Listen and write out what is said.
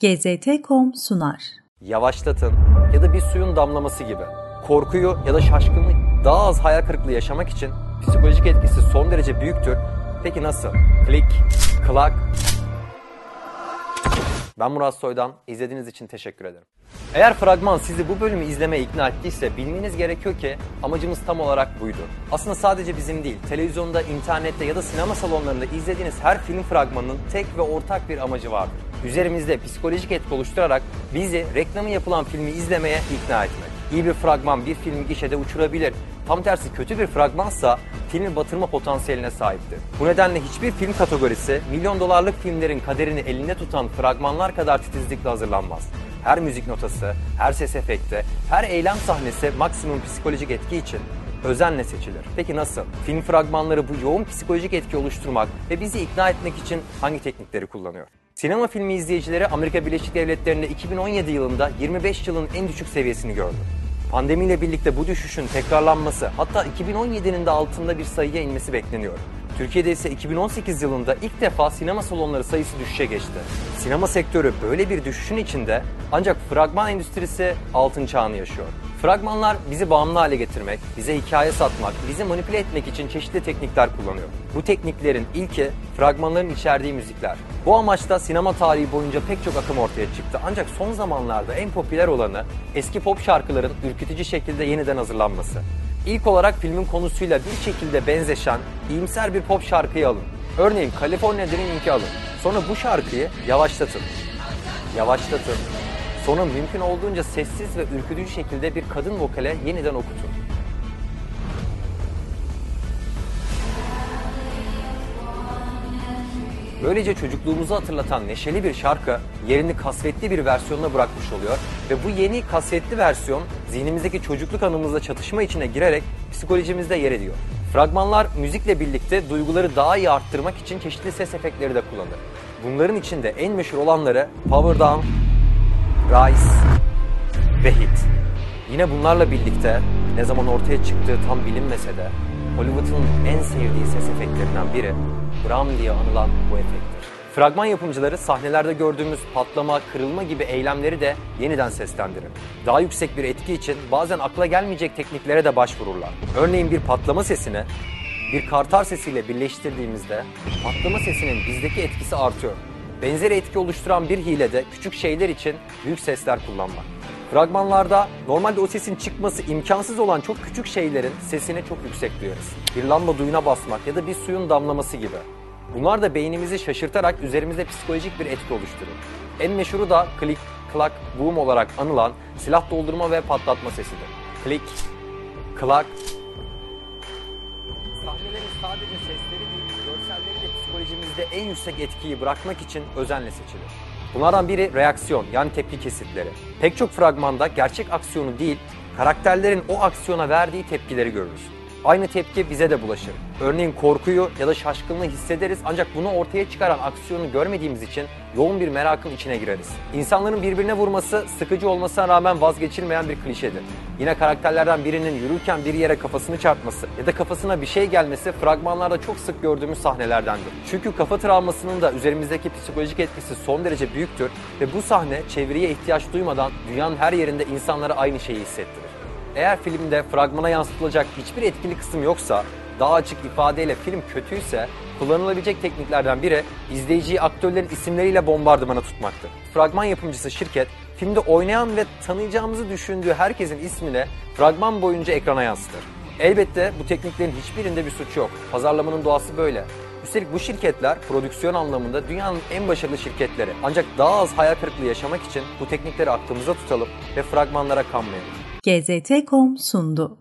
GZT.com sunar. Yavaşlatın ya da bir suyun damlaması gibi. Korkuyu ya da şaşkınlığı daha az hayal kırıklığı yaşamak için psikolojik etkisi son derece büyüktür. Peki nasıl? Klik, klak. Ben Murat Soydan. İzlediğiniz için teşekkür ederim. Eğer fragman sizi bu bölümü izlemeye ikna ettiyse bilmeniz gerekiyor ki amacımız tam olarak buydu. Aslında sadece bizim değil, televizyonda, internette ya da sinema salonlarında izlediğiniz her film fragmanının tek ve ortak bir amacı vardır. Üzerimizde psikolojik etki oluşturarak bizi reklamı yapılan filmi izlemeye ikna etmek. İyi bir fragman bir filmi gişede uçurabilir. Tam tersi kötü bir fragmansa filmi batırma potansiyeline sahiptir. Bu nedenle hiçbir film kategorisi milyon dolarlık filmlerin kaderini elinde tutan fragmanlar kadar titizlikle hazırlanmaz. Her müzik notası, her ses efekti, her eylem sahnesi maksimum psikolojik etki için özenle seçilir. Peki nasıl? Film fragmanları bu yoğun psikolojik etki oluşturmak ve bizi ikna etmek için hangi teknikleri kullanıyor? Sinema filmi izleyicileri Amerika Birleşik Devletleri'nde 2017 yılında 25 yılın en düşük seviyesini gördü. Pandemiyle birlikte bu düşüşün tekrarlanması hatta 2017'nin de altında bir sayıya inmesi bekleniyor. Türkiye'de ise 2018 yılında ilk defa sinema salonları sayısı düşüşe geçti. Sinema sektörü böyle bir düşüşün içinde ancak fragman endüstrisi altın çağını yaşıyor. Fragmanlar bizi bağımlı hale getirmek, bize hikaye satmak, bizi manipüle etmek için çeşitli teknikler kullanıyor. Bu tekniklerin ilki fragmanların içerdiği müzikler. Bu amaçta sinema tarihi boyunca pek çok akım ortaya çıktı. Ancak son zamanlarda en popüler olanı eski pop şarkıların ürkütücü şekilde yeniden hazırlanması. İlk olarak filmin konusuyla bir şekilde benzeşen, iyimser bir pop şarkıyı alın. Örneğin California Dreaming'i alın. Sonra bu şarkıyı yavaşlatın. Yavaşlatın. Sonra mümkün olduğunca sessiz ve ürkütücü şekilde bir kadın vokale yeniden okutun. Böylece çocukluğumuzu hatırlatan neşeli bir şarkı yerini kasvetli bir versiyonuna bırakmış oluyor ve bu yeni kasvetli versiyon zihnimizdeki çocukluk anımızla çatışma içine girerek psikolojimizde yer ediyor. Fragmanlar müzikle birlikte duyguları daha iyi arttırmak için çeşitli ses efektleri de kullanır. Bunların içinde en meşhur olanları Power Down, Rise ve Hit. Yine bunlarla birlikte ne zaman ortaya çıktığı tam bilinmese de Hollywood'un en sevdiği ses efektlerinden biri Bram diye anılan bu efekttir. Fragman yapımcıları sahnelerde gördüğümüz patlama, kırılma gibi eylemleri de yeniden seslendirir. Daha yüksek bir etki için bazen akla gelmeyecek tekniklere de başvururlar. Örneğin bir patlama sesini bir kartar sesiyle birleştirdiğimizde patlama sesinin bizdeki etkisi artıyor. Benzer etki oluşturan bir hile de küçük şeyler için büyük sesler kullanmak. Fragmanlarda normalde o sesin çıkması imkansız olan çok küçük şeylerin sesini çok yüksek duyarız. Bir lamba duyuna basmak ya da bir suyun damlaması gibi. Bunlar da beynimizi şaşırtarak üzerimizde psikolojik bir etki oluşturur. En meşhuru da klik, klak, boom olarak anılan silah doldurma ve patlatma sesidir. Klik, klak, Sahnelerin sadece sesleri değil, görselleri psikolojimizde en yüksek etkiyi bırakmak için özenle seçilir. Bunlardan biri reaksiyon yani tepki kesitleri. Pek çok fragmanda gerçek aksiyonu değil, karakterlerin o aksiyona verdiği tepkileri görürüz. Aynı tepki bize de bulaşır. Örneğin korkuyu ya da şaşkınlığı hissederiz ancak bunu ortaya çıkaran aksiyonu görmediğimiz için yoğun bir merakın içine gireriz. İnsanların birbirine vurması sıkıcı olmasına rağmen vazgeçilmeyen bir klişedir. Yine karakterlerden birinin yürürken bir yere kafasını çarpması ya da kafasına bir şey gelmesi fragmanlarda çok sık gördüğümüz sahnelerdendir. Çünkü kafa travmasının da üzerimizdeki psikolojik etkisi son derece büyüktür ve bu sahne çevreye ihtiyaç duymadan dünyanın her yerinde insanlara aynı şeyi hissettirir. Eğer filmde fragmana yansıtılacak hiçbir etkili kısım yoksa, daha açık ifadeyle film kötüyse kullanılabilecek tekniklerden biri izleyiciyi aktörlerin isimleriyle bombardımana tutmaktır. Fragman yapımcısı şirket filmde oynayan ve tanıyacağımızı düşündüğü herkesin ismini fragman boyunca ekrana yansıtır. Elbette bu tekniklerin hiçbirinde bir suç yok. Pazarlamanın doğası böyle. Üstelik bu şirketler prodüksiyon anlamında dünyanın en başarılı şirketleri. Ancak daha az hayal kırıklığı yaşamak için bu teknikleri aklımıza tutalım ve fragmanlara kanmayalım. GZT.com sundu.